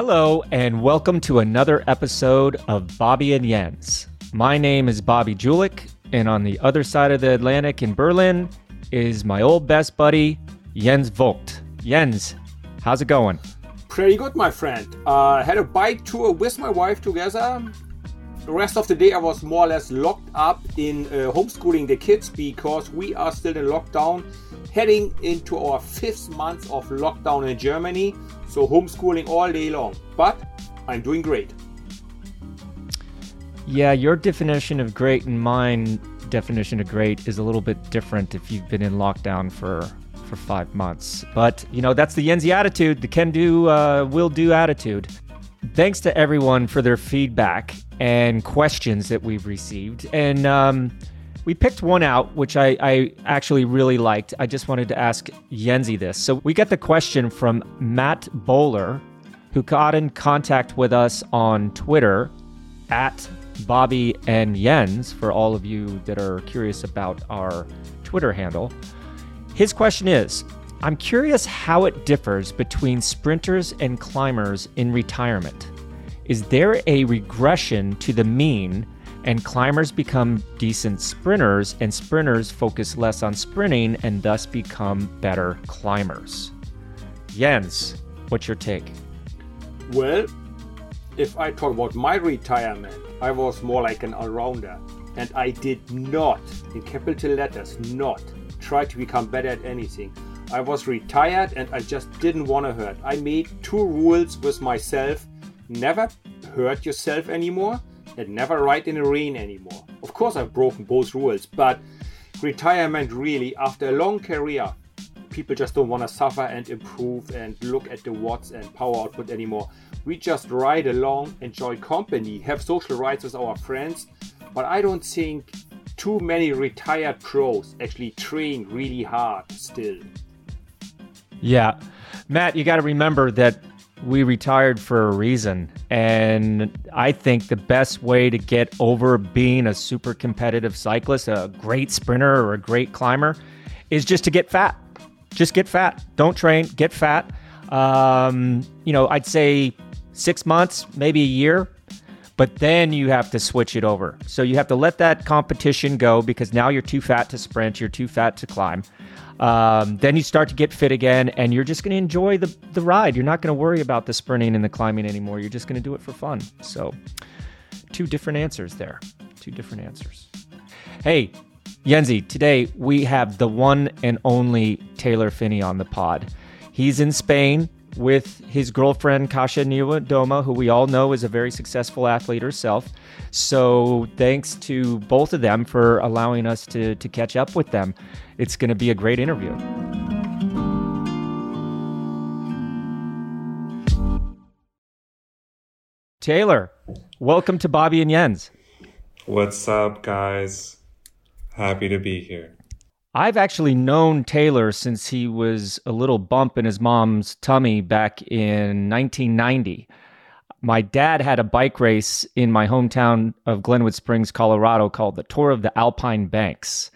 Hello, and welcome to another episode of Bobby and Jens. My name is Bobby Julich, and on the other side of the Atlantic in Berlin is my old best buddy, Jens Voigt. Jens, how's it going? Pretty good, my friend. Uh, had a bike tour with my wife together. The rest of the day, I was more or less locked up in uh, homeschooling the kids because we are still in lockdown, heading into our fifth month of lockdown in Germany. So, homeschooling all day long. But I'm doing great. Yeah, your definition of great and mine definition of great is a little bit different if you've been in lockdown for for five months. But you know that's the Yenzi attitude, the can do, uh, will do attitude. Thanks to everyone for their feedback and questions that we've received, and um, we picked one out which I, I actually really liked. I just wanted to ask Yenzi this. So we get the question from Matt Bowler, who got in contact with us on Twitter at Bobby and Jens for all of you that are curious about our Twitter handle. His question is I'm curious how it differs between sprinters and climbers in retirement. Is there a regression to the mean and climbers become decent sprinters and sprinters focus less on sprinting and thus become better climbers? Jens, what's your take? Well, if I talk about my retirement, I was more like an all rounder. And I did not, in capital letters, not try to become better at anything. I was retired and I just didn't want to hurt. I made two rules with myself never hurt yourself anymore and never ride in the rain anymore. Of course, I've broken both rules, but retirement really, after a long career, people just don't want to suffer and improve and look at the watts and power output anymore. We just ride along, enjoy company, have social rides with our friends, but I don't think too many retired pros actually train really hard still. Yeah. Matt, you got to remember that we retired for a reason. And I think the best way to get over being a super competitive cyclist, a great sprinter, or a great climber is just to get fat. Just get fat. Don't train, get fat. Um, you know, I'd say six months, maybe a year, but then you have to switch it over. So you have to let that competition go because now you're too fat to sprint, you're too fat to climb. Um, then you start to get fit again, and you're just going to enjoy the, the ride. You're not going to worry about the sprinting and the climbing anymore. You're just going to do it for fun. So, two different answers there. Two different answers. Hey, Yenzi, today we have the one and only Taylor Phinney on the pod. He's in Spain with his girlfriend Kasia Niewiadoma, who we all know is a very successful athlete herself. So thanks to both of them for allowing us to to catch up with them. It's going to be a great interview. Taylor, welcome to Bobby and Jens. What's up, guys? Happy to be here. I've actually known Taylor since he was a little bump in his mom's tummy back in 1990. My dad had a bike race in my hometown of Glenwood Springs, Colorado, called the Tour of the Alpine Banks.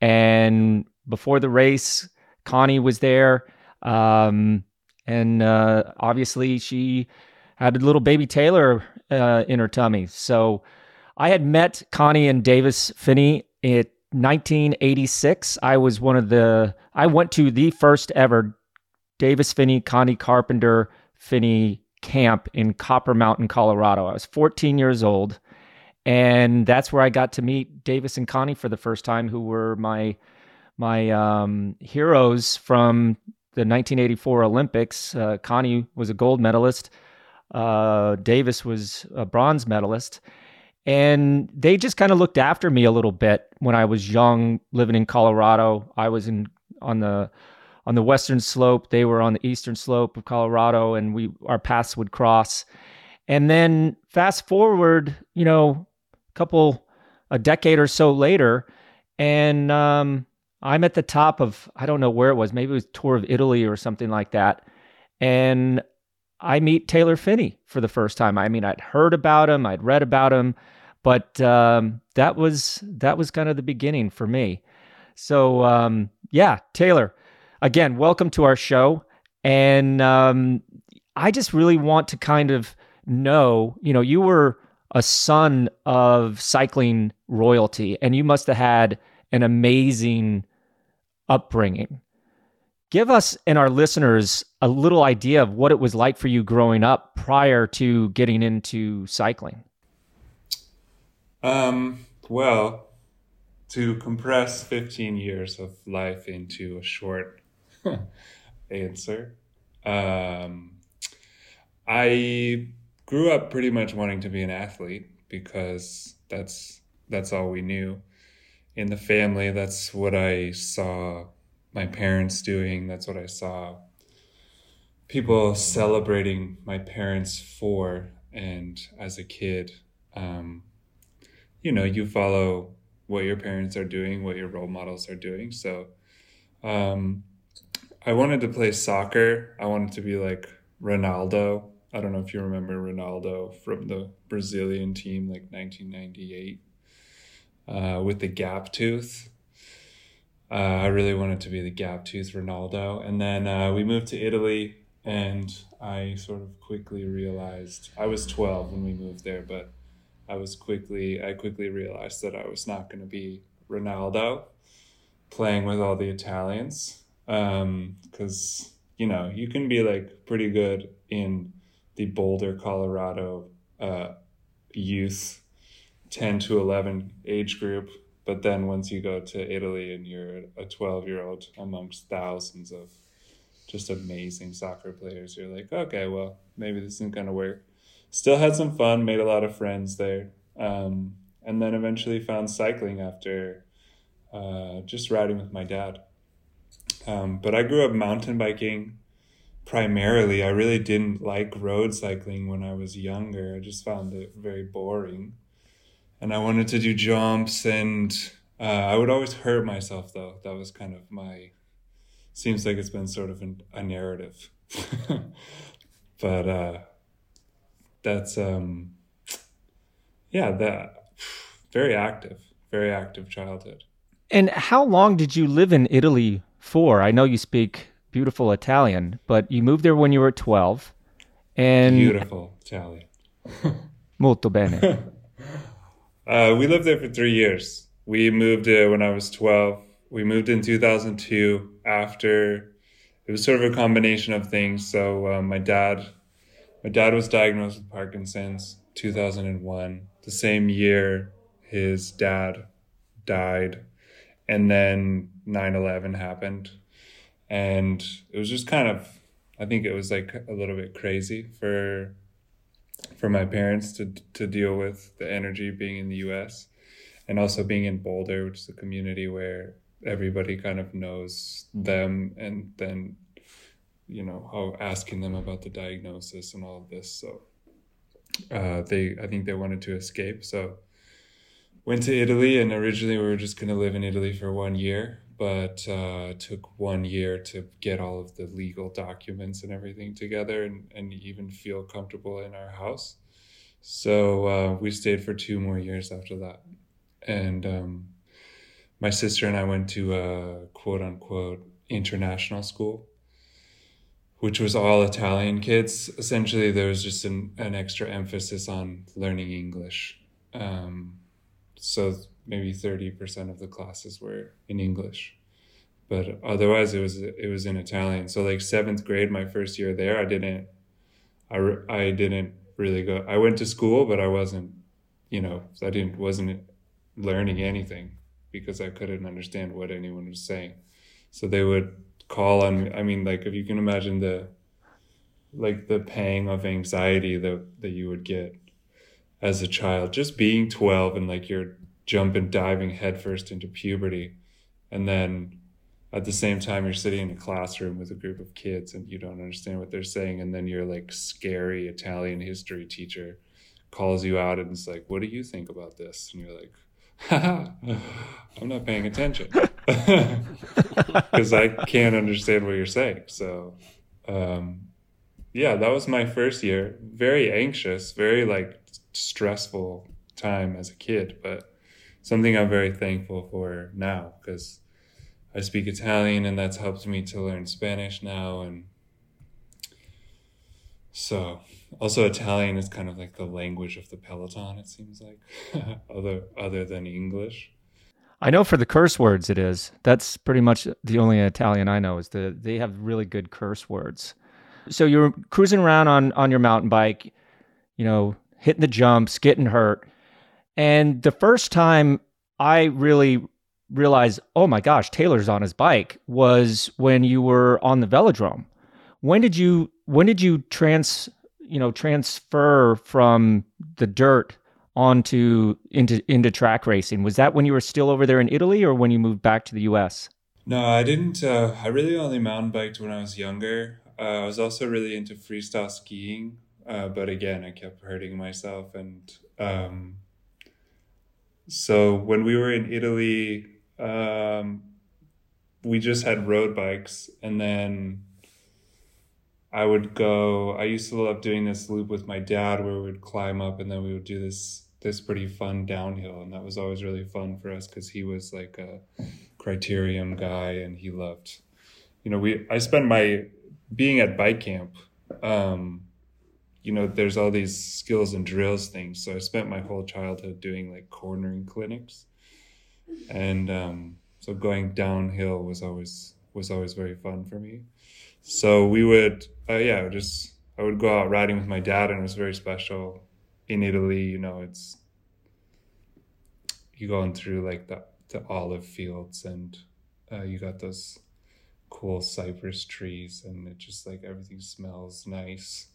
And before the race, Connie was there. Um, and uh, obviously, she had a little baby Taylor uh, in her tummy. So I had met Connie and Davis Phinney at 1986, I was one of the, I went to the first ever Davis Phinney, Connie Carpenter Phinney camp in Copper Mountain, Colorado. I was 14 years old. And that's where I got to meet Davis and Connie for the first time, who were my my um, heroes from the 1984 Olympics. Uh, Connie was a gold medalist. Uh, Davis was a bronze medalist and they just kind of looked after me a little bit when I was young, living in Colorado. I was in on the on the western slope; they were on the eastern slope of Colorado, and we our paths would cross. And then fast forward, you know, a couple a decade or so later, and um, I'm at the top of I don't know where it was, maybe it was tour of Italy or something like that, and I meet Taylor Phinney for the first time. I mean, I'd heard about him, I'd read about him, but um, that was that was kind of the beginning for me. So um, yeah, Taylor, again, welcome to our show. And um, I just really want to kind of know, you know, you were a son of cycling royalty and you must have had an amazing upbringing. Give us and our listeners a little idea of what it was like for you growing up prior to getting into cycling. Um, well, to compress 15 years of life into a short answer, um, I grew up pretty much wanting to be an athlete because that's that's all we knew in the family. That's what I saw my parents doing. That's what I saw people celebrating my parents for. And as a kid, um, you know, you follow what your parents are doing, what your role models are doing. So um, I wanted to play soccer. I wanted to be like Ronaldo. I don't know if you remember Ronaldo from the Brazilian team, like 1998, uh, with the gap tooth. Uh, I really wanted to be the gap tooth Ronaldo. And then uh, we moved to Italy, and I sort of quickly realized I was 12 when we moved there, but I was quickly I quickly realized that I was not going to be Ronaldo playing with all the Italians because um, you know you can be like pretty good in the Boulder, Colorado uh, youth 10 to 11 age group. But then once you go to Italy and you're a 12 year old amongst thousands of just amazing soccer players, you're like, okay, well, maybe this isn't going to work. Still had some fun, made a lot of friends there. Um, and then eventually found cycling after uh, just riding with my dad. Um, but I grew up mountain biking primarily. I really didn't like road cycling when I was younger. I just found it very boring. And I wanted to do jumps, and uh, I would always hurt myself, though. That was kind of my. Seems like it's been sort of an, a narrative. but uh, that's, um, yeah, that very active, very active childhood. And how long did you live in Italy for? I know you speak beautiful Italian, but you moved there when you were 12. And beautiful Italian. Molto bene. uh, we lived there for three years. We moved uh, when I was 12. We moved in 2002 after it was sort of a combination of things. So uh, my dad, my dad was diagnosed with Parkinson's 2001. The same year, his dad died, and then 9/11 happened and it was just kind of i think it was like a little bit crazy for for my parents to to deal with the energy being in the us and also being in boulder which is a community where everybody kind of knows them and then you know asking them about the diagnosis and all of this so uh, they i think they wanted to escape so went to italy and originally we were just going to live in italy for one year but uh, took one year to get all of the legal documents and everything together and, and even feel comfortable in our house. So uh, we stayed for two more years after that. And um, my sister and I went to a quote unquote international school, which was all Italian kids. Essentially, there was just an, an extra emphasis on learning English. Um, so maybe 30% of the classes were in English. But otherwise it was it was in Italian. So like 7th grade my first year there I didn't I, I didn't really go I went to school but I wasn't you know I didn't wasn't learning anything because I couldn't understand what anyone was saying. So they would call on. I mean like if you can imagine the like the pang of anxiety that that you would get as a child. Just being 12 and like you're jumping diving headfirst into puberty and then at the same time you're sitting in a classroom with a group of kids and you don't understand what they're saying and then your like scary italian history teacher calls you out and is like what do you think about this? And you're like i'm not paying attention because i can't understand what you're saying so um, yeah that was my first year very anxious very like stressful time as a kid but something I'm very thankful for now because I speak Italian and that's helped me to learn Spanish now and so also Italian is kind of like the language of the peloton. It seems like other other than English. I know for the curse words it is. That's pretty much the only Italian I know is that they have really good curse words. So you're cruising around on on your mountain bike, you know, hitting the jumps, getting hurt. And the first time I really realized, oh my gosh, Taylor's on his bike was when you were on the velodrome. When did you when did you trans you know transfer from the dirt onto into into track racing? Was that when you were still over there in Italy or when you moved back to the US? No, I didn't uh, I really only mountain biked when I was younger. Uh, I was also really into freestyle skiing, uh, but again, I kept hurting myself and um, so when we were in Italy, um, we just had road bikes, and then I would go. I used to love doing this loop with my dad, where we would climb up, and then we would do this this pretty fun downhill, and that was always really fun for us because he was like a criterium guy, and he loved. You know, we I spent my being at bike camp. Um, you know, there's all these skills and drills things. So I spent my whole childhood doing like cornering clinics, and um, so going downhill was always was always very fun for me. So we would, uh, yeah, just I would go out riding with my dad, and it was very special. In Italy, you know, it's you going through like the the olive fields, and uh, you got those cool cypress trees, and it just like everything smells nice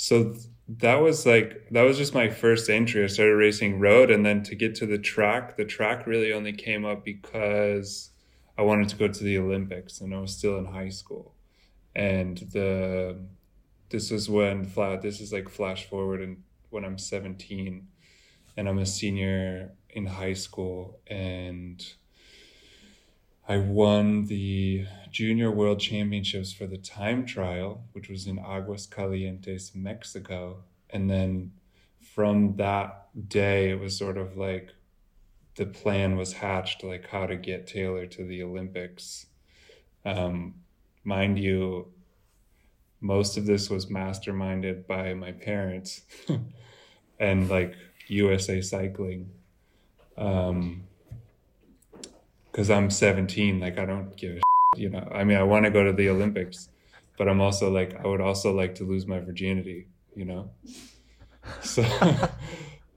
so that was like that was just my first entry. I started racing road, and then to get to the track, the track really only came up because I wanted to go to the Olympics, and I was still in high school. And the this is when flat. This is like flash forward, and when I'm 17, and I'm a senior in high school, and I won the Junior World Championships for the time trial, which was in Aguascalientes, Mexico. And then from that day, it was sort of like the plan was hatched, like how to get Taylor to the Olympics. Um, mind you, most of this was masterminded by my parents and like USA Cycling. Um, because I'm 17. Like I don't give a shit, you know. I mean, I want to go to the Olympics, but I'm also like I would also like to lose my virginity, you know. So,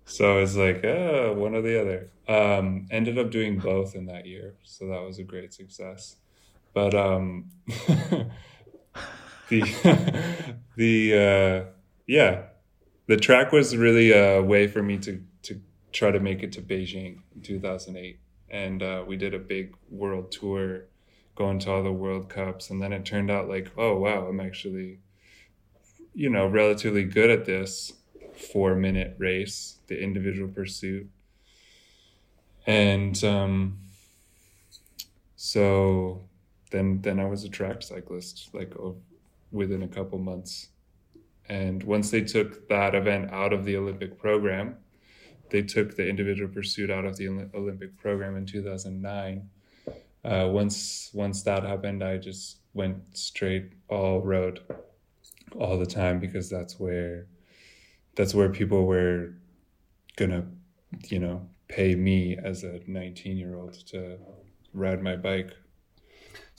so it's like uh, one or the other. Um, ended up doing both in that year, so that was a great success. But um, the the uh, yeah, the track was really a way for me to to try to make it to Beijing in 2008 and uh, we did a big world tour going to all the world cups. And then it turned out like oh wow i'm actually you know relatively good at this four minute race the individual pursuit. And um, so then then i was a track cyclist like oh, within a couple months and once they took that event out of the olympic program they took the individual pursuit out of the Olympic program in 2009. Uh, once once that happened, I just went straight all road all the time because that's where that's where people were gonna you know pay me as a 19 year old to ride my bike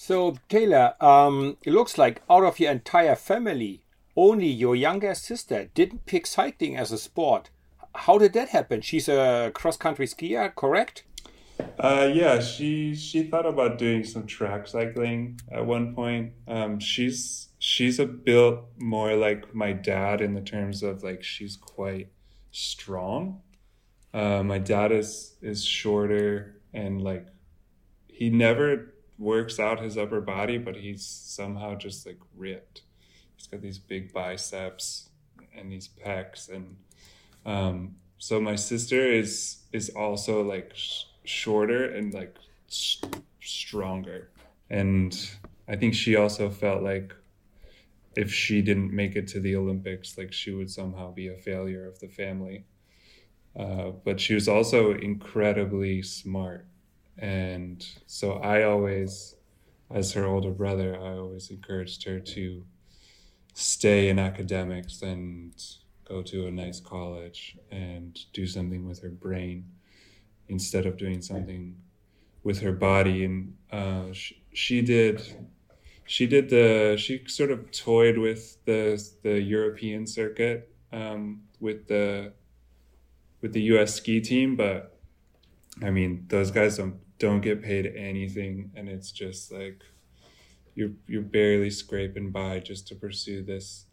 so taylor um, it looks like out of your entire family only your younger sister didn't pick cycling as a sport how did that happen? She's a cross country skier, correct? Uh, yeah, she she thought about doing some track cycling at one point. Um, she's she's a built more like my dad in the terms of like she's quite strong. Uh, my dad is is shorter and like he never works out his upper body, but he's somehow just like ripped. He's got these big biceps and these pecs and um, so my sister is is also like sh- shorter and like sh- stronger, and I think she also felt like if she didn't make it to the Olympics, like she would somehow be a failure of the family. Uh, but she was also incredibly smart, and so I always, as her older brother, I always encouraged her to stay in academics and go to a nice college and do something with her brain instead of doing something with her body and uh, she, she did she did the she sort of toyed with the the European circuit um, with the with the U.S. ski team, but I mean those guys don't don't get paid anything, and it's just like you're you're barely scraping by just to pursue this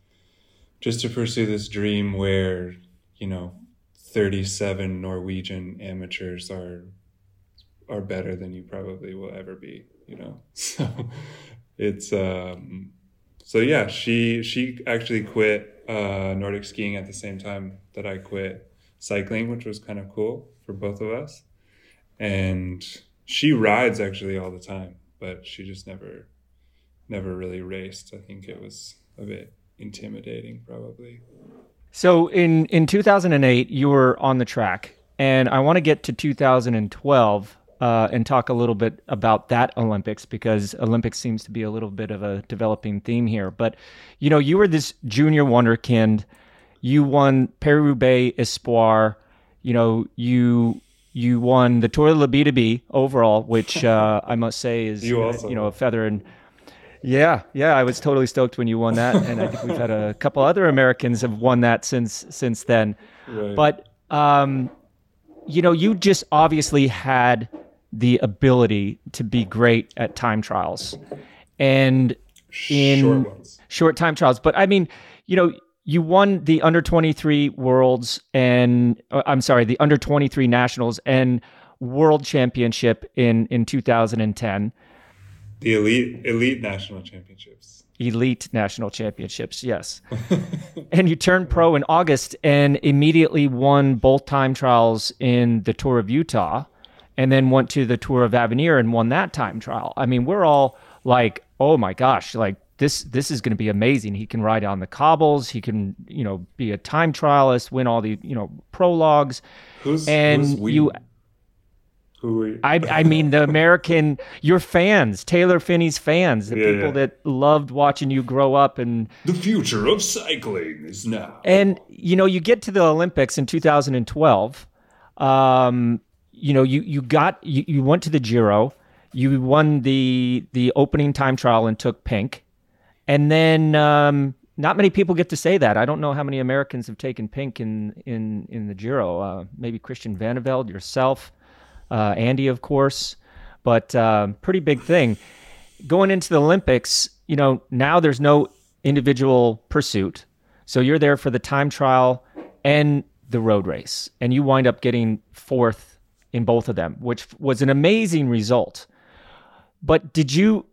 just to pursue this dream where you know 37 Norwegian amateurs are are better than you probably will ever be you know? So it's um so yeah she she actually quit uh nordic skiing at the same time that i quit cycling which was kind of cool for both of us and she rides actually all the time but she just never never really raced i think it was a bit intimidating probably so in in 2008 you were on the track and i want to get to 2012 uh, and talk a little bit about that Olympics because Olympics seems to be a little bit of a developing theme here. But you know, you were this junior wonderkind. You won Paris Roubaix Espoir. You know, you you won the Tour de la B2B overall, which uh, I must say is you, uh, you know a feather and. Yeah, yeah, I was totally stoked when you won that, and I think we've had a couple other Americans have won that since since then. Right. But um, you know, you just obviously had the ability to be great at time trials and in short, short time trials. But I mean, you know, you won the under 23 worlds and uh, I'm sorry, the under 23 nationals and world championship in in 2010. The elite elite national championships. Elite national championships, yes. and you turned pro in August and immediately won both time trials in the Tour of Utah and then went to the Tour of Avenir and won that time trial. I mean, we're all like, oh my gosh, like this this is going to be amazing. He can ride on the cobbles. He can, you know, be a time trialist, win all the, you know, prologues. Who's and who's you who I, I mean the American your fans, Taylor Phinney's fans, the yeah, people yeah. that loved watching you grow up and the future of cycling is now. And you know, you get to the Olympics in 2012. Um, you know, you you got you, you went to the Giro, you won the the opening time trial and took pink, and then um, not many people get to say that. I don't know how many Americans have taken pink in in in the Giro. Uh, maybe Christian Vande Velde, yourself, uh, Andy, of course, but uh, pretty big thing. Going into the Olympics, you know, now there's no individual pursuit, so you're there for the time trial and the road race, and you wind up getting fourth in both of them, which was an amazing result. But did you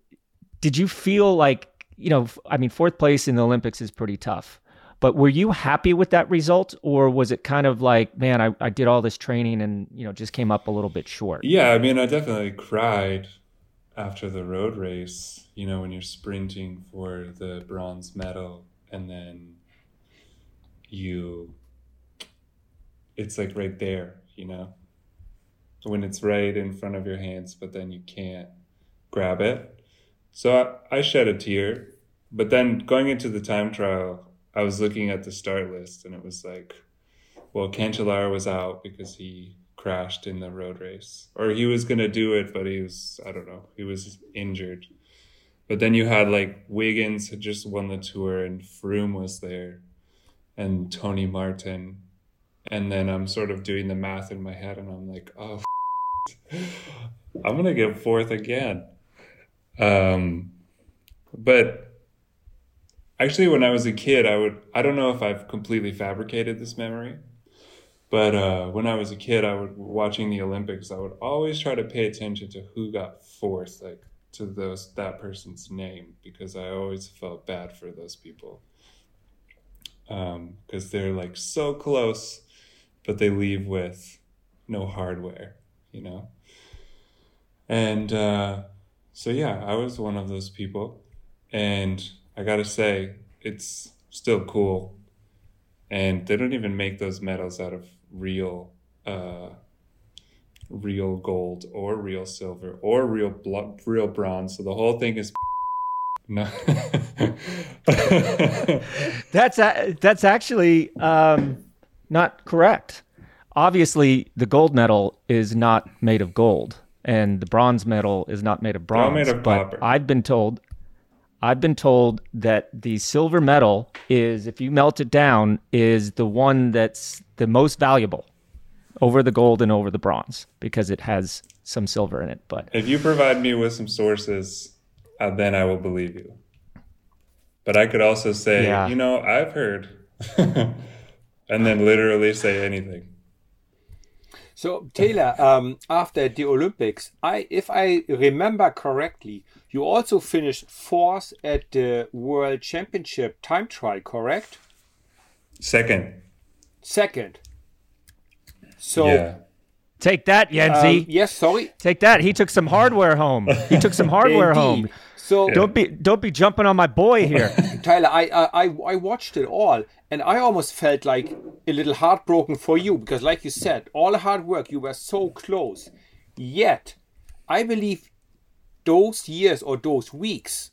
did you feel like you know? I mean, fourth place in the Olympics is pretty tough. But were you happy with that result, or was it kind of like, man, I, I did all this training and you know just came up a little bit short? Yeah, I mean, I definitely cried after the road race. You know, when you're sprinting for the bronze medal, and then you, it's like right there. You know, when it's right in front of your hands, but then you can't grab it. So I, I shed a tear. But then going into the time trial, I was looking at the start list and it was like, well, Cancellara was out because he crashed in the road race. Or he was going to do it, but he was, I don't know, he was injured. But then you had like Wiggins had just won the tour and Froome was there and Tony Martin. And then I'm sort of doing the math in my head and I'm like, oh, I'm gonna get fourth again. Um, but actually, when I was a kid, I would I don't know if I've completely fabricated this memory, but uh, when I was a kid, I would watching the Olympics. I would always try to pay attention to who got fourth, like to those that person's name, because I always felt bad for those people Um because um, they're like so close, but they leave with no hardware you know? And uh, so, yeah, I was one of those people. And I gotta say, it's still cool. And they don't even make those medals out of real, uh, real gold or real silver or real real bronze. So the whole thing is No. that's a, that's actually um, not correct. Obviously, the gold medal is not made of gold, and the bronze medal is not made of bronze. made of but copper. I've been told, I've been told that the silver medal is, if you melt it down, is the one that's the most valuable over the gold and over the bronze because it has some silver in it. But if you provide me with some sources, uh, then I will believe you. But I could also say, Yeah. you know, I've heard, and then literally say anything. So Taylor, um, after the Olympics, I, if I remember correctly, you also finished fourth at the World Championship time trial, correct? Second, Second. So yeah, take that, Yenzi. um, yes, sorry. Take that. He took some hardware home. He took some hardware home. Indeed. So Don't be don't be jumping on my boy here. Tyler, I, I I I watched it all, and I almost felt like a little heartbroken for you because, like you said, all the hard work, you were so close. Yet, I believe those years or those weeks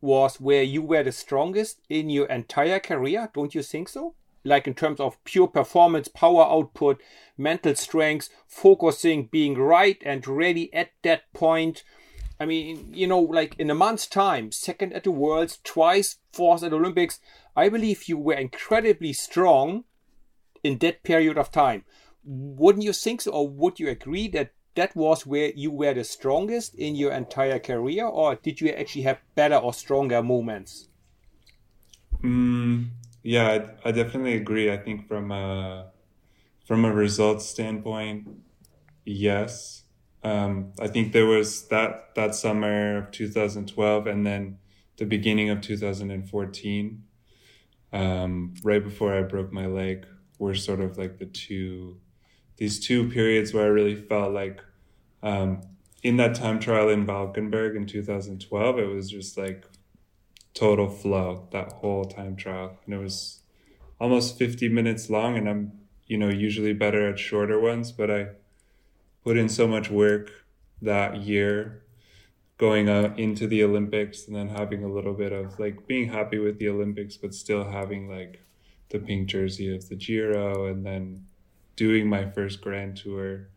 was where you were the strongest in your entire career. Don't you think so? Like in terms of pure performance, power output, mental strength, focusing, being right and ready at that point. I mean, you know, like in a month's time, second at the Worlds, twice fourth at the Olympics. I believe you were incredibly strong in that period of time. Wouldn't you think so, or would you agree that that was where you were the strongest in your entire career, or did you actually have better or stronger moments? mm, yeah, I, I definitely agree. I think from a from a results standpoint, yes. Um, I think there was that that summer of 2012, and then the beginning of 2014, um, right before I broke my leg, were sort of like the two these two periods where I really felt like um, in that time trial in Valkenburg in 2012, it was just like total flow that whole time trial, and it was almost 50 minutes long. And I'm you know usually better at shorter ones, but I put in so much work that year going out into the Olympics and then having a little bit of like being happy with the Olympics, but still having like the pink jersey of the Giro and then doing my first grand tour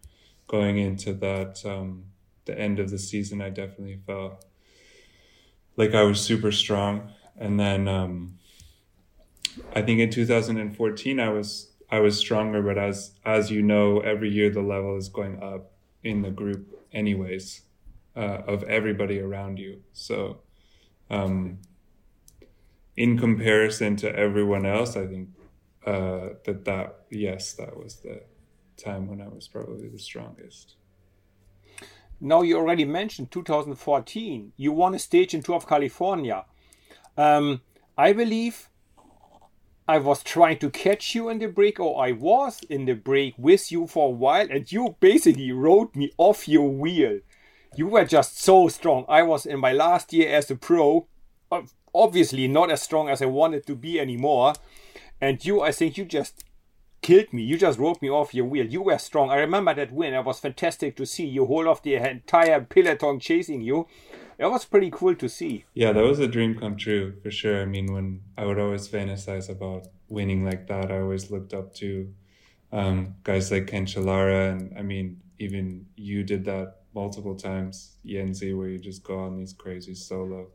going into that um, the end of the season I definitely felt like I was super strong. And then um, I think in 2014 I was I was stronger but as as you know every year the level is going up in the group anyways uh, of everybody around you so um, in comparison to everyone else I think uh, that that yes that was the time when I was probably the strongest Now you already mentioned 2014. You won a stage in Tour of California. Um, I believe I was trying to catch you in the break, or I was in the break with you for a while, and you basically rode me off your wheel. You were just so strong. I was in my last year as a pro, ob- obviously not as strong as I wanted to be anymore. And you, I think you just killed me. You just rode me off your wheel. You were strong. I remember that win. It was fantastic to see you hold off the entire peloton chasing you. It was pretty cool to see. Yeah, that was a dream come true for sure. I mean, when I would always fantasize about winning like that, I always looked up to um, guys like Cancellara, and I mean, even you did that multiple times, Yenzi, where you just go on these crazy solo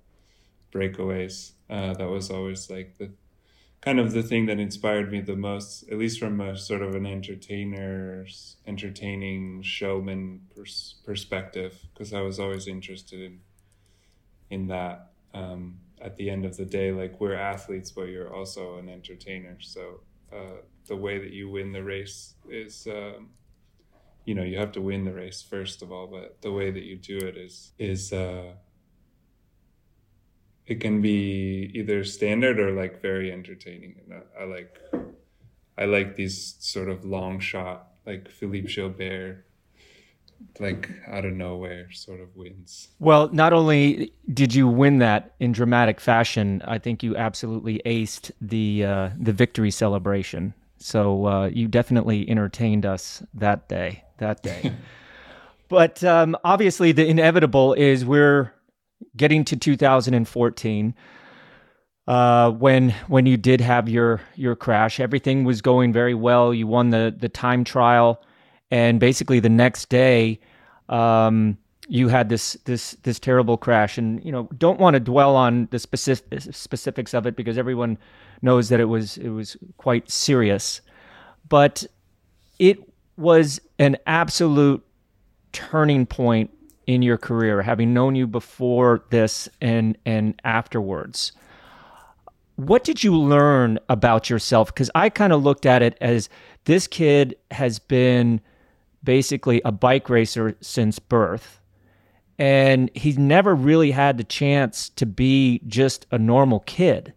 breakaways. Uh, that was always like the kind of the thing that inspired me the most, at least from a sort of an entertainer's entertaining showman pers- perspective, because I was always interested in in that um, at the end of the day like we're athletes but you're also an entertainer. So uh, the way that you win the race is um, you know you have to win the race first of all but the way that you do it is is uh, it can be either standard or like very entertaining. And I, I like I like these sort of long shot like Philippe Gilbert like out of nowhere sort of wins Well, not only did you win that in dramatic fashion, I think you absolutely aced the uh, the victory celebration. So uh, you definitely entertained us that day. That day. but um, obviously, the inevitable is we're getting to 2014, uh, when when you did have your your crash, everything was going very well. You won the the time trial, and basically the next day, um, you had this this this terrible crash. And you know, don't want to dwell on the specific specifics of it because everyone knows that it was it was quite serious, but it was an absolute turning point in your career, having known you before this and and afterwards. What did you learn about yourself? Because I kind of looked at it as this kid has been basically a bike racer since birth. And he's never really had the chance to be just a normal kid.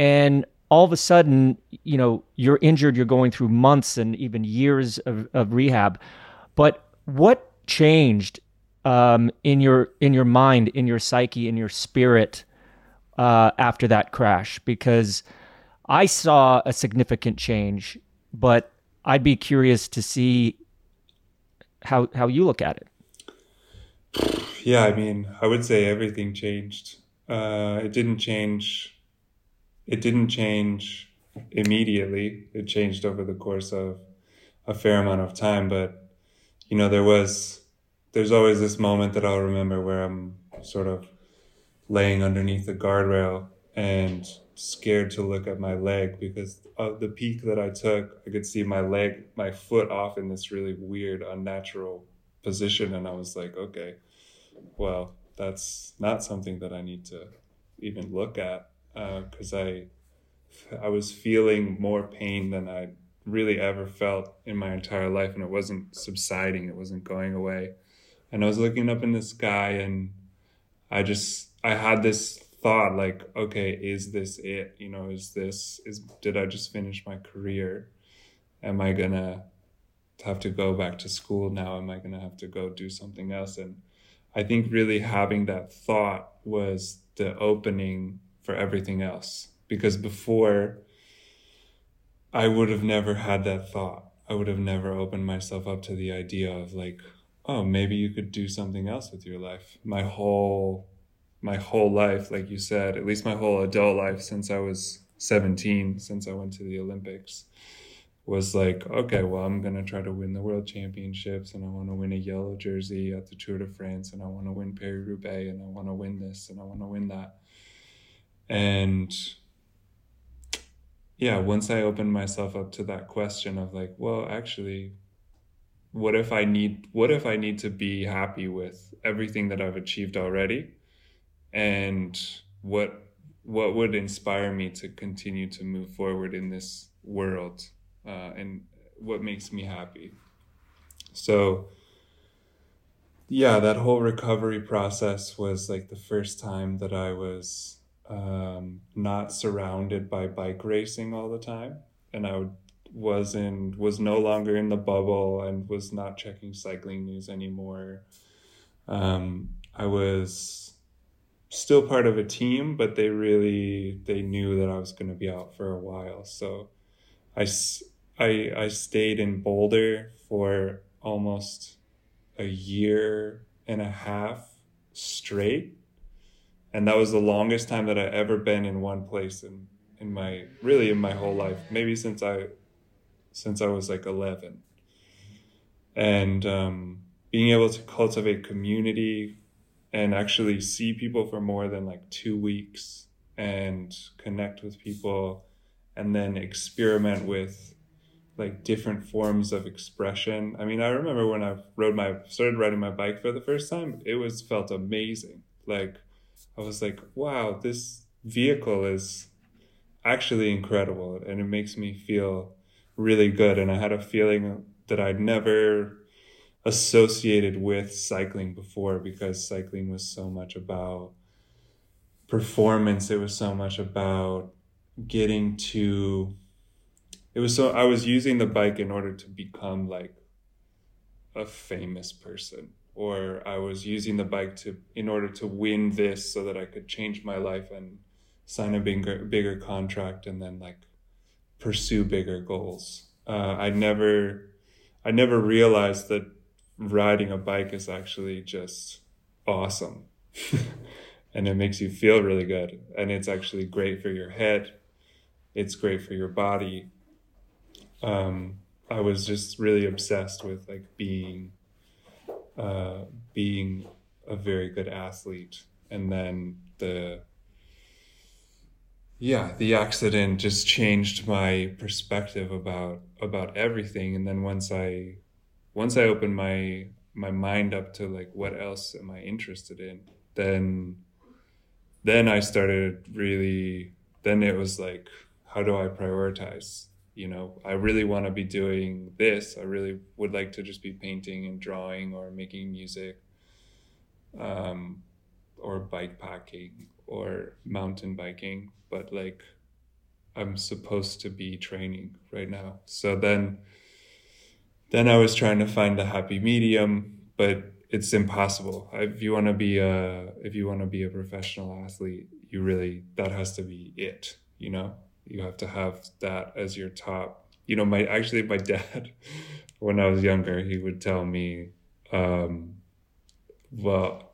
And all of a sudden, you know, you're injured, you're going through months and even years of, of rehab. But what changed um, in your in your mind, in your psyche, in your spirit uh, after that crash? Because I saw a significant change, but I'd be curious to see how how you look at it. Yeah, I mean, I would say everything changed. Uh, it didn't change. It didn't change immediately. It changed over the course of a fair amount of time, but you know, there was there's always this moment that I'll remember where I'm sort of laying underneath the guardrail and scared to look at my leg because of the peek that I took, I could see my leg, my foot off in this really weird, unnatural position. And I was like, okay, well, that's not something that I need to even look at because uh, I, I was feeling more pain than I really ever felt in my entire life. And it wasn't subsiding, it wasn't going away and I was looking up in the sky and I just I had this thought like okay is this it? You know is this is did I just finish my career? Am I gonna have to go back to school now? Am I gonna have to go do something else? And I think really having that thought was the opening for everything else. Because before I would have never had that thought. I would have never opened myself up to the idea of like oh, maybe you could do something else with your life. My whole my whole life, like you said, at least my whole adult life since I was 17, since I went to the Olympics, was like, okay, well, I'm going to try to win the world championships and I want to win a yellow jersey at the Tour de France and I want to win Paris Roubaix and I want to win this and I want to win that. And yeah, once I opened myself up to that question of like, well, actually, what if i need what if i need to be happy with everything that i've achieved already and what what would inspire me to continue to move forward in this world uh, and what makes me happy so yeah that whole recovery process was like the first time that i was um, not surrounded by bike racing all the time and i was in was no longer in the bubble and was not checking cycling news anymore. Um, I was still part of a team, but they really they knew that I was going to be out for a while. So I, I, I stayed in Boulder for almost a year and a half straight. And that was the longest time that I ever been in one place in, in my really in my whole life. Maybe since I since I was like 11. And um, being able to cultivate community and actually see people for more than like two weeks and connect with people and then experiment with like different forms of expression. I mean, I remember when I rode my started riding my bike for the first time, it was felt amazing. Like I was like, wow, this vehicle is actually incredible and it makes me feel really good. And I had a feeling that I'd never associated with cycling before because cycling was so much about performance. It was so much about getting to, it was so, I was using the bike in order to become like a famous person or I was using the bike to in order to win this so that I could change my life and sign a bigger bigger contract and then like pursue bigger goals. Uh, I never, I never realized that riding a bike is actually just awesome. and it makes you feel really good. And it's actually great for your head. It's great for your body. Um, I was just really obsessed with like being, uh, being a very good athlete, and then the yeah the accident just changed my perspective about about everything and then once i once i opened my my mind up to like what else am i interested in then then i started really then it was like how do i prioritize you know i really want to be doing this i really would like to just be painting and drawing or making music um, or bike packing or mountain biking but like I'm supposed to be training right now. So then then I was trying to find a happy medium, but it's impossible. If you want to be a if you want to be a professional athlete, you really that has to be it, you know? You have to have that as your top. You know, my actually my dad when I was younger, he would tell me um well,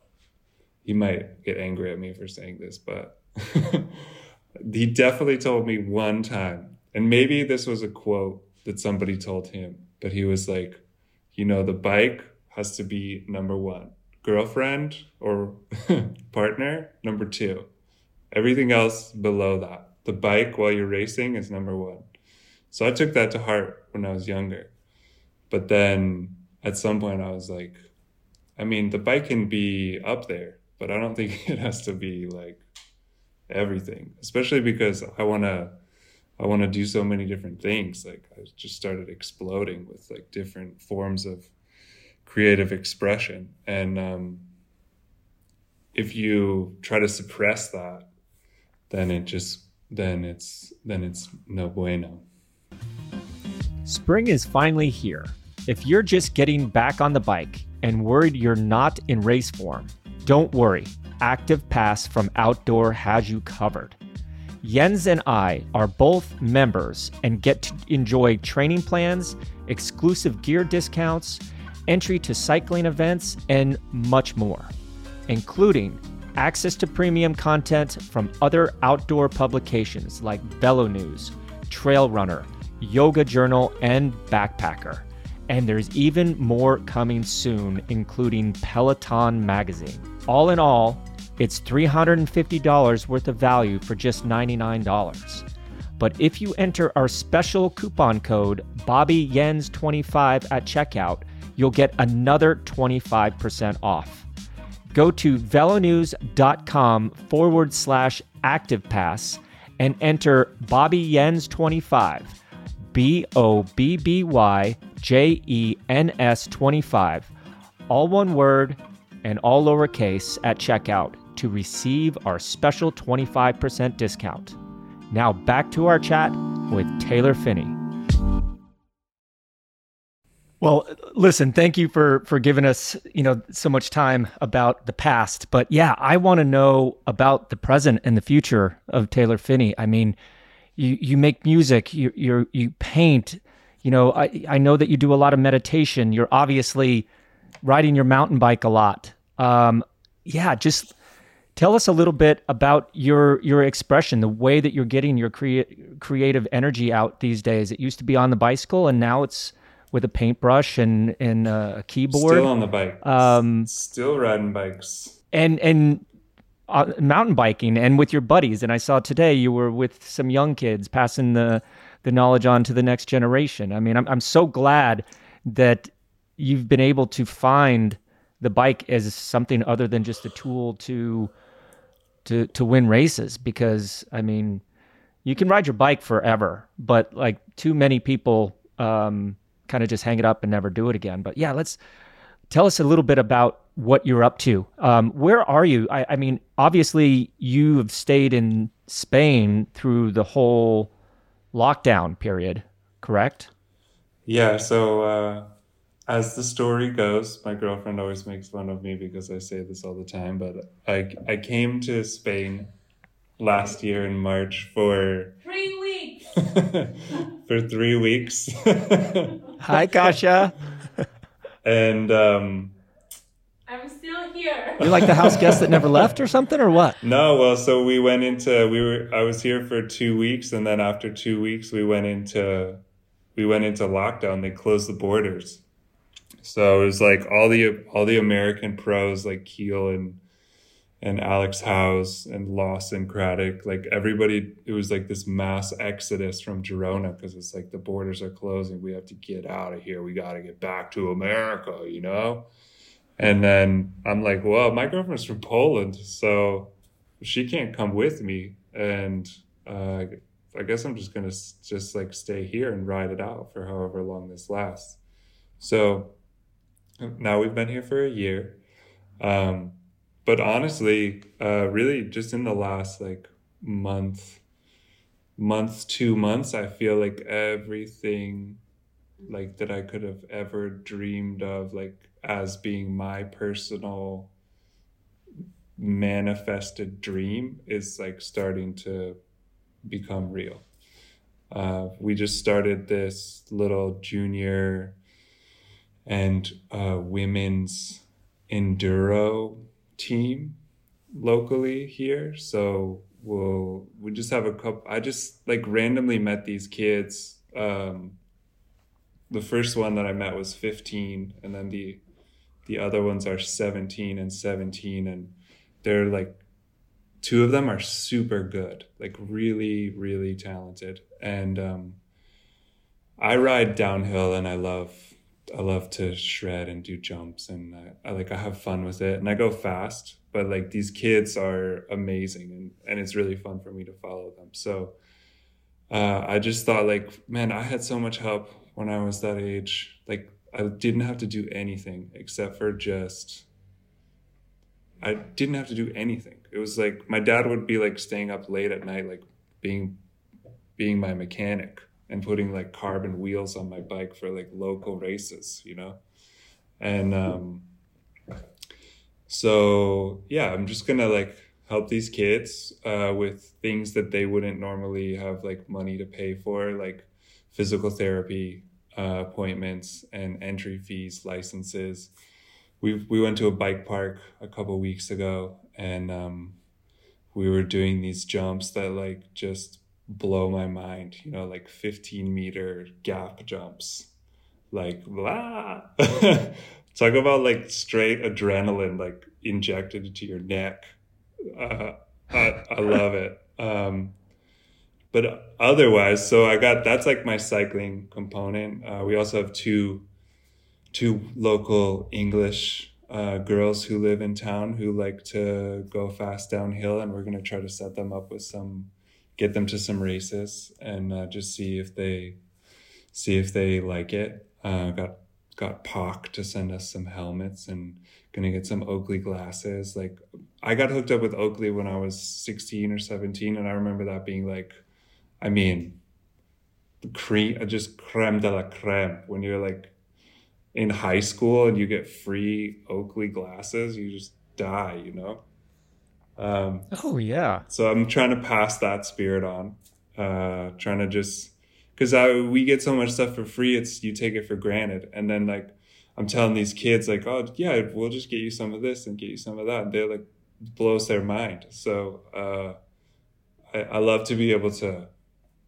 he might get angry at me for saying this, but he definitely told me one time, and maybe this was a quote that somebody told him, but he was like, you know, the bike has to be number one, girlfriend or partner, number two, everything else below that. The bike while you're racing is number one. So I took that to heart when I was younger. But then at some point I was like, I mean, the bike can be up there, but I don't think it has to be like everything, especially because I want to I want to do so many different things. Like I just started exploding with like different forms of creative expression. And um, if you try to suppress that, then it just then it's then it's no bueno. Spring is finally here. If you're just getting back on the bike and worried you're not in race form, don't worry. Active Pass from Outdoor has you covered. Jens and I are both members and get to enjoy training plans, exclusive gear discounts, entry to cycling events, and much more, including access to premium content from other outdoor publications like VeloNews, Trail Runner, Yoga Journal, and Backpacker. And there's even more coming soon, including Peloton Magazine. All in all, it's $350 worth of value for just $99. But if you enter our special coupon code BobbyJens25 at checkout, you'll get another 25% off. Go to velonews.com forward slash active pass and enter BobbyJens25, B O B B Y J E N S 25, all one word and all lowercase at checkout to receive our special 25% discount. Now back to our chat with Taylor Phinney. Well, listen, thank you for for giving us, you know, so much time about the past. But yeah, I want to know about the present and the future of Taylor Phinney. I mean, you you make music, you you you paint, you know, I I know that you do a lot of meditation. You're obviously riding your mountain bike a lot. Um, yeah, just tell us a little bit about your your expression, the way that you're getting your crea- creative energy out these days. It used to be on the bicycle, and now it's with a paintbrush and and a keyboard. Still on the bike. Um, Still riding bikes. And and uh, mountain biking and with your buddies. And I saw today you were with some young kids passing the the knowledge on to the next generation. I mean, I'm I'm so glad that you've been able to find the bike as something other than just a tool to to to win races because I mean you can ride your bike forever but like too many people um, kind of just hang it up and never do it again. But yeah let's tell us a little bit about what you're up to. Um, where are you? I, I, mean obviously you have stayed in Spain through the whole lockdown period correct? Yeah so uh as the story goes, my girlfriend always makes fun of me because I say this all the time, but I I came to Spain last year in March for three weeks. for three weeks. Hi, Kasia. and um, I'm still here. here. You're like the house guest that never left or something, or what? No, well, so we went into we were I was here for two weeks, and then after two weeks, we went into we went into lockdown. They closed the borders, so it was like all the all the American pros like Kiel and and Alex Howes and Lawson Craddock, like everybody, it was like this mass exodus from Girona because it's like the borders are closing. We have to get out of here. We got to get back to America, you know? And then I'm like, well, my girlfriend's from Poland, so she can't come with me. And uh, I guess I'm just going to just like stay here and ride it out for however long this lasts. So now we've been here for a year. Um, but honestly, uh, really just in the last like month, month, two months, I feel like everything like that I could have ever dreamed of, like as being my personal manifested dream is like starting to become real. Uh, we just started this little junior and uh, women's enduro team locally here. So we'll we just have a couple. I just like randomly met these kids. Um, the first one that I met was 15, and then the the other ones are 17 and 17, and they're like two of them are super good, like really really talented, and um, I ride downhill and I love I love to shred and do jumps and I, I, like I have fun with it and I go fast but like these kids are amazing and and it's really fun for me to follow them. So uh, I just thought like man I had so much help when I was that age. Like I didn't have to do anything except for just I didn't have to do anything. It was like my dad would be like staying up late at night like being being my mechanic and putting like carbon wheels on my bike for like local races, you know? And um, so, yeah, I'm just gonna like help these kids uh, with things that they wouldn't normally have like money to pay for, like physical therapy uh, appointments and entry fees, licenses. We we went to a bike park a couple weeks ago, and um, we were doing these jumps that like just blow my mind, you know, like 15 meter gap jumps. Like, blah. Talk about like straight adrenaline, like injected into your neck. Uh, I, I love it. Um, but otherwise, so I got that's like my cycling component. Uh, we also have two two local English uh, girls who live in town who like to go fast downhill, and we're gonna try to set them up with some get them to some races and uh, just see if they see if they like it. Uh, got got POC to send us some helmets and gonna get some Oakley glasses. Like I got hooked up with Oakley when I was 16 or 17, and I remember that being like, I mean, the cream, just creme de la creme. When you're like in high school and you get free Oakley glasses, you just die, you know. Um, oh yeah. So I'm trying to pass that spirit on. Uh, trying to just because we get so much stuff for free, it's you take it for granted, and then like I'm telling these kids like, oh yeah, we'll just get you some of this and get you some of that. And they like blows their mind. So uh, I, I love to be able to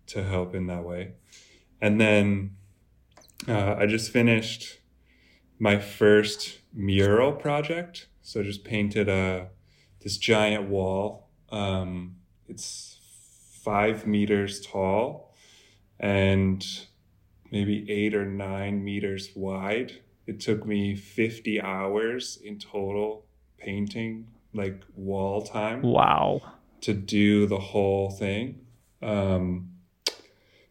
to help in that way. And then uh, I just finished my first mural project. So just painted a this giant wall. Um, it's five meters tall and maybe eight or nine meters wide. It took me 50 hours in total painting, like wall time. Wow. To do the whole thing. Um,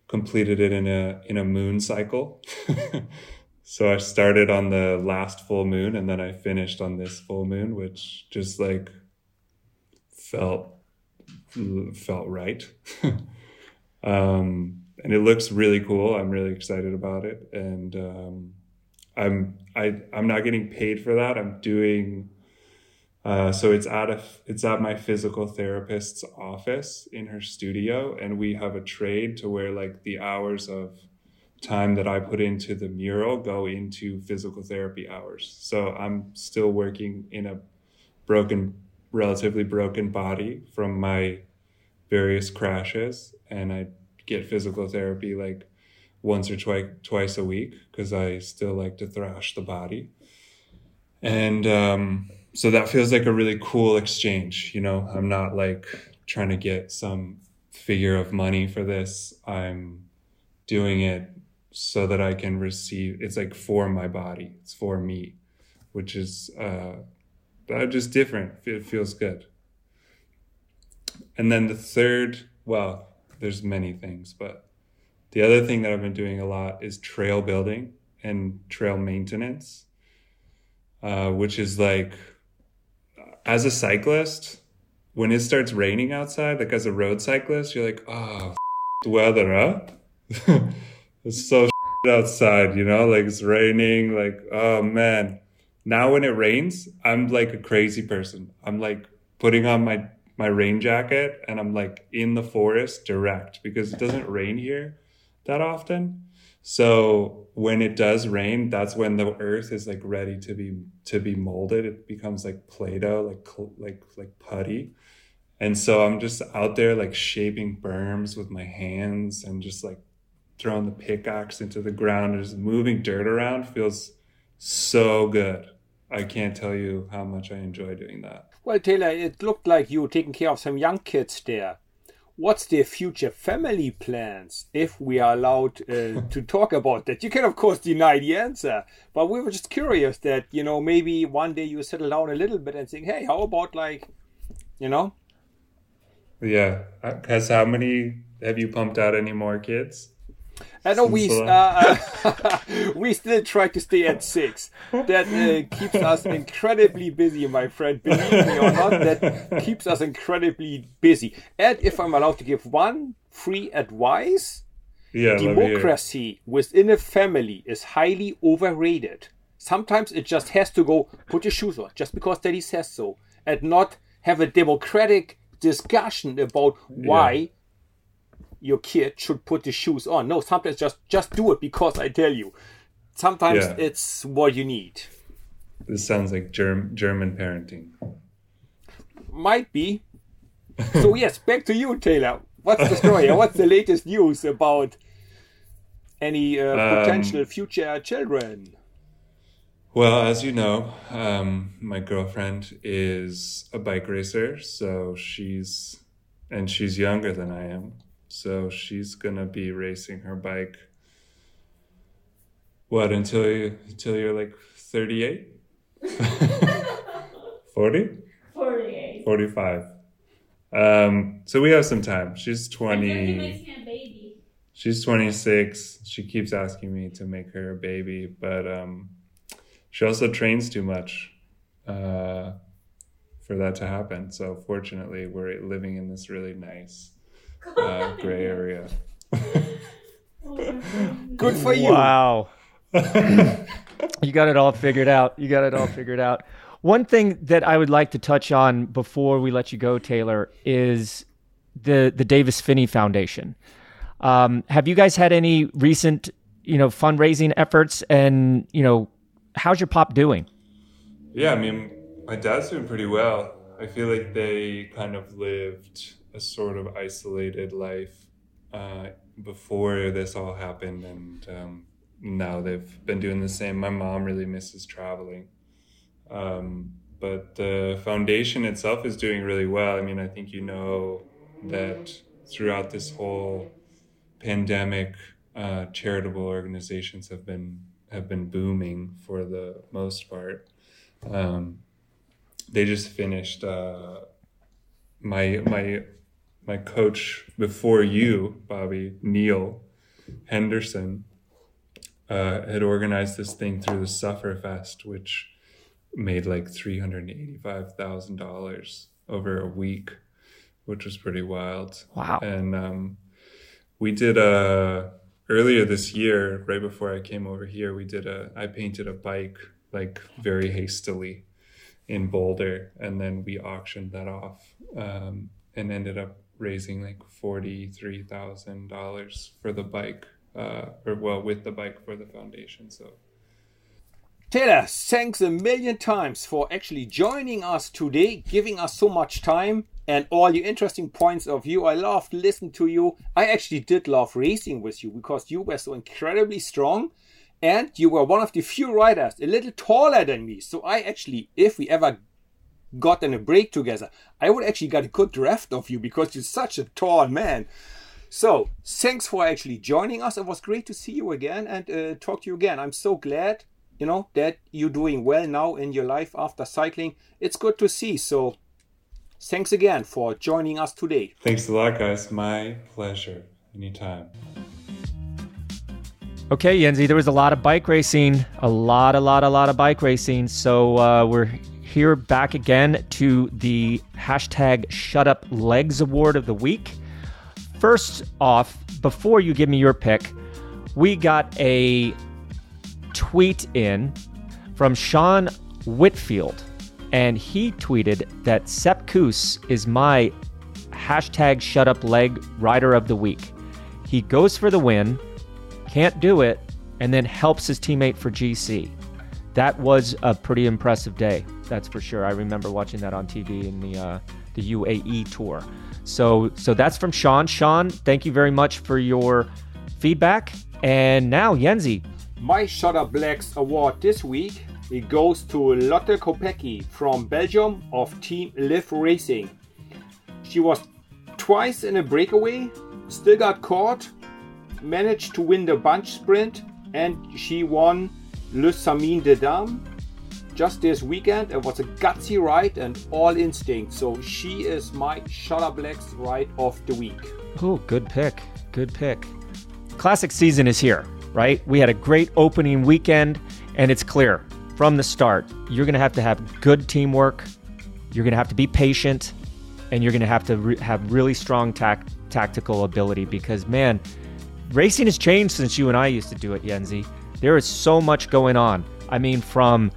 completed it in a in a moon cycle. so I started on the last full moon and then I finished on this full moon, which just like felt felt right. um, and it looks really cool. I'm really excited about it, and um, I'm I I'm not getting paid for that. I'm doing. Uh, so it's at a it's at my physical therapist's office in her studio, and we have a trade to where like the hours of time that I put into the mural go into physical therapy hours. So I'm still working in a broken, relatively broken body from my various crashes, and I get physical therapy like once or twice twice a week because I still like to thrash the body, and um, so that feels like a really cool exchange. You know, I'm not like trying to get some figure of money for this. I'm doing it so that I can receive. It's like for my body. It's for me, which is uh, just different. It feels good. And then the third, well, there's many things, but the other thing that I've been doing a lot is trail building and trail maintenance, uh, which is like, as a cyclist, when it starts raining outside, like as a road cyclist, you're like, oh, weather, huh? it's so outside, you know, like it's raining, like, oh man. Now when it rains, I'm like a crazy person. I'm like putting on my my rain jacket and I'm like in the forest direct because it doesn't rain here that often. So when it does rain, that's when the earth is like ready to be to be molded. It becomes like Play-Doh, like like like putty. And so I'm just out there like shaping berms with my hands and just like throwing the pickaxe into the ground and just moving dirt around feels so good. I can't tell you how much I enjoy doing that. Well, Taylor, it looked like you were taking care of some young kids there. What's their future family plans, if we are allowed uh, to talk about that? You can, of course, deny the answer, but we were just curious that, you know, maybe one day you settle down a little bit and think, hey, how about like, you know? Yeah. Because how many have you pumped out any more kids? I know we uh, we still try to stay at six. That uh, keeps us incredibly busy, my friend. Believe me or not, that keeps us incredibly busy. And if I'm allowed to give one free advice, yeah, democracy within a family is highly overrated. Sometimes it just has to go put your shoes on just because daddy says so, and not have a democratic discussion about why. Yeah your kid should put the shoes on. No, sometimes just just do it because I tell you. Sometimes yeah. it's what you need. This sounds like Germ- German parenting. Might be. so yes, back to you, Taylor. What's the story? What's the latest news about any uh, um, potential um, future children? Well, as you know, um, my girlfriend is a bike racer, so she's and she's younger than I am. So she's gonna be racing her bike. What until you until you're like 38? 40? 48. 45. Um, so we have some time. She's 20. She's 26. She keeps asking me to make her a baby, but um, she also trains too much uh, for that to happen. So fortunately, we're living in this really nice uh, gray area. Good for you. Wow. you got it all figured out. You got it all figured out. One thing that I would like to touch on before we let you go, Taylor, is the the Davis Phinney Foundation. Um, have you guys had any recent, you know, fundraising efforts? And you know, how's your pop doing? Yeah, I mean, my dad's doing pretty well. I feel like they kind of lived a sort of isolated life uh, before this all happened, and um, now they've been doing the same. My mom really misses traveling. Um, but the foundation itself is doing really well. I mean, I think you know that throughout this whole pandemic, uh, charitable organizations have been have been booming for the most part. Um, they just finished uh, my my my coach before you, Bobby Neil Henderson, uh, had organized this thing through the Sufferfest, which made like three hundred eighty-five thousand dollars over a week, which was pretty wild. Wow! And um, we did a earlier this year, right before I came over here. We did a I painted a bike like very hastily in Boulder, and then we auctioned that off um, and ended up raising like forty three thousand dollars for the bike, uh, or well, with the bike for the foundation. So Taylor, thanks a million times for actually joining us today, giving us so much time and all your interesting points of view. I loved listening to you. I actually did love racing with you because you were so incredibly strong and you were one of the few riders a little taller than me. So I actually, if we ever got in a break together, I would actually get a good draft of you because you're such a tall man. So thanks for actually joining us. It was great to see you again and uh, talk to you again. I'm so glad you know that you're doing well now in your life after cycling. It's good to see. So thanks again for joining us today. Thanks a lot guys. My pleasure. Anytime. Okay Yenzi, there was a lot of bike racing. A lot a lot a lot of bike racing. So uh, we're here back again to the hashtag shut up legs award of the week first off before you give me your pick we got a tweet in from Sean Whitfield, and he tweeted that Sepp Kuss is my hashtag shut up leg rider of the week. He goes for the win, can't do it, and then helps his teammate for GC. That was a pretty impressive day, that's for sure. I remember watching that on TV in the uh, the UAE tour. So so that's from Sean. Sean, thank you very much for your feedback. And now Yenzi, my Shut Up Legs award this week it goes to Lotte Kopecky from Belgium of Team Liv Racing. She was twice in a breakaway, still got caught, managed to win the bunch sprint, and she won Le Samyn des Dames just this weekend. It was a gutsy ride and all instinct. So she is my Shut Up Legs ride of the week. Oh, good pick. Good pick. Classic season is here right? We had a great opening weekend, and it's clear from the start you're going to have to have good teamwork, you're going to have to be patient, and you're going to have to re- have really strong tac- tactical ability because, man, racing has changed since you and I used to do it, Yenzi. There is so much going on. I mean, from,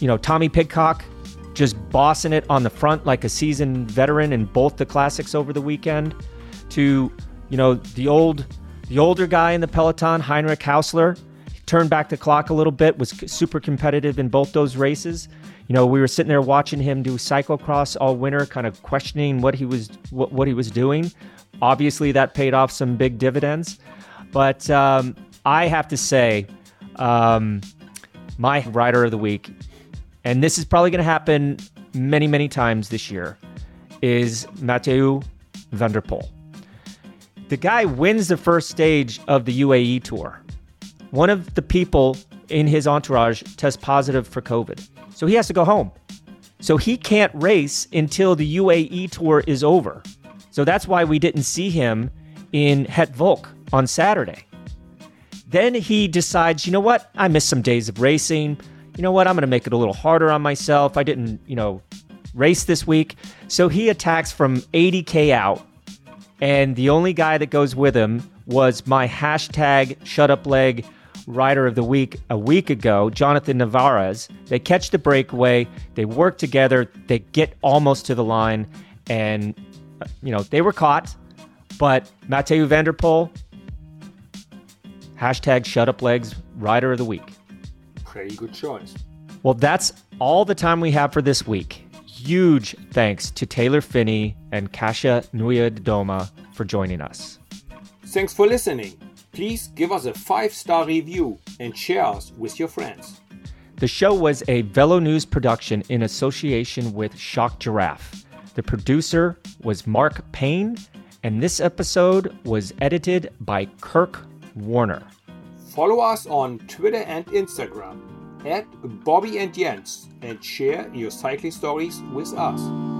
you know, Tommy Pidcock just bossing it on the front like a seasoned veteran in both the classics over the weekend to, you know, the old the older guy in the peloton, Heinrich Haussler, turned back the clock a little bit, was super competitive in both those races. You know, we were sitting there watching him do cyclocross all winter, kind of questioning what he was what, what he was doing. Obviously, that paid off some big dividends. But um, I have to say, um, my rider of the week, and this is probably going to happen many, many times this year, is Mathieu van. The guy wins the first stage of the UAE tour. One of the people in his entourage tests positive for COVID. So he has to go home. So he can't race until the UAE tour is over. So that's why we didn't see him in Het Volk on Saturday. Then he decides, you know what? I missed some days of racing. You know what? I'm going to make it a little harder on myself. I didn't, you know, race this week. So he attacks from 80K out and the only guy that goes with him was my hashtag shut up leg rider of the week a week ago, Jhonatan Narváez. They catch the breakaway, they work together, they get almost to the line, and you know they were caught. But Mathieu van der Poel, hashtag shut up legs rider of the week. Pretty good choice. Well, that's all the time we have for this week huge thanks to Taylor Phinney and Kasia Niewiadoma for joining us. Thanks for listening. Please give us a five star review and share us with your friends. The show was a VeloNews production in association with Shocked Giraffe. The producer was Mark Payne, and this episode was edited by Kirk Warner. Follow us on Twitter and Instagram at Bobby and Jens and share your cycling stories with us.